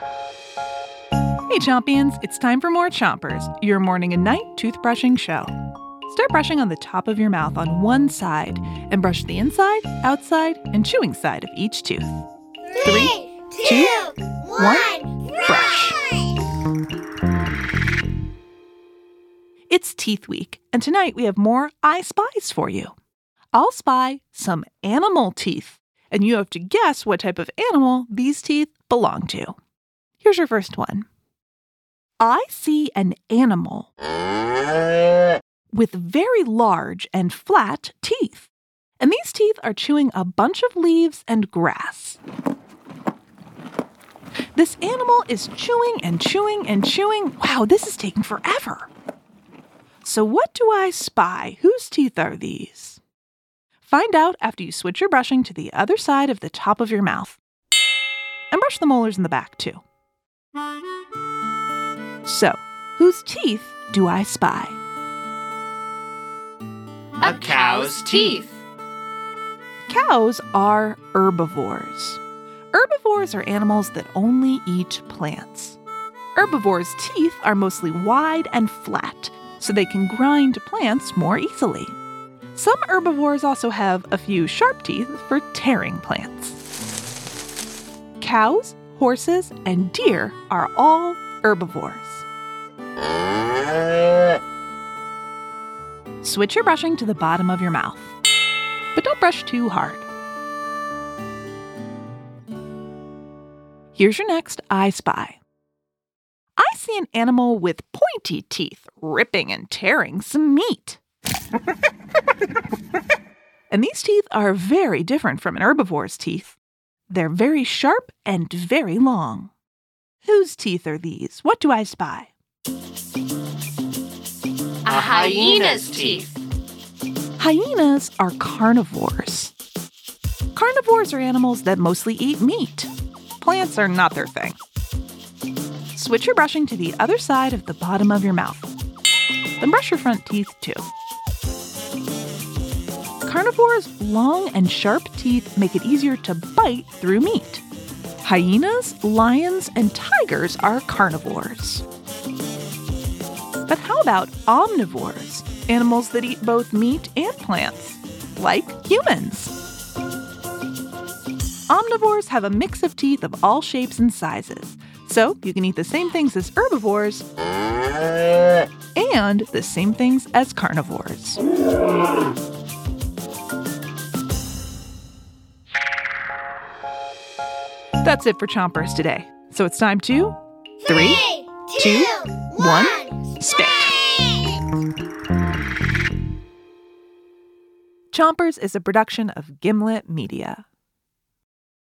Hey, Chompions, it's time for more Chompers, your morning and night toothbrushing show. Start brushing on the top of your mouth on one side and brush the inside, outside, and chewing side of each tooth. Three, two, one, brush. It's Teeth Week, and tonight we have more I Spies for you. I'll spy some animal teeth, and you have to guess what type of animal these teeth belong to. Here's your first one I see an animal with very large and flat teeth. And these teeth are chewing a bunch of leaves and grass. This animal is chewing and chewing and chewing. Wow, this is taking forever. So, what do I spy? Whose teeth are these? Find out after you switch your brushing to the other side of the top of your mouth. And brush the molars in the back, too. So, whose teeth do I spy? A cow's teeth. Cows are herbivores. Herbivores are animals that only eat plants. Herbivores' teeth are mostly wide and flat, so they can grind plants more easily. Some herbivores also have a few sharp teeth for tearing plants. Cows, horses, and deer are all herbivores. Switch your brushing to the bottom of your mouth, but don't brush too hard. Here's your next I Spy. I see an animal with pointy teeth ripping and tearing some meat. and these teeth are very different from an herbivore's teeth. They're very sharp and very long. Whose teeth are these? What do I spy? A hyena's teeth. Hyenas are carnivores. Carnivores are animals that mostly eat meat. Plants are not their thing. Switch your brushing to the other side of the bottom of your mouth. Then brush your front teeth too. Carnivores' long and sharp teeth make it easier to bite through meat. Hyenas, lions, and tigers are carnivores. But how about omnivores, animals that eat both meat and plants, like humans? Omnivores have a mix of teeth of all shapes and sizes, so you can eat the same things as herbivores and the same things as carnivores. That's it for Chompers today. So it's time to three, two, one, spit. Chompers is a production of Gimlet Media.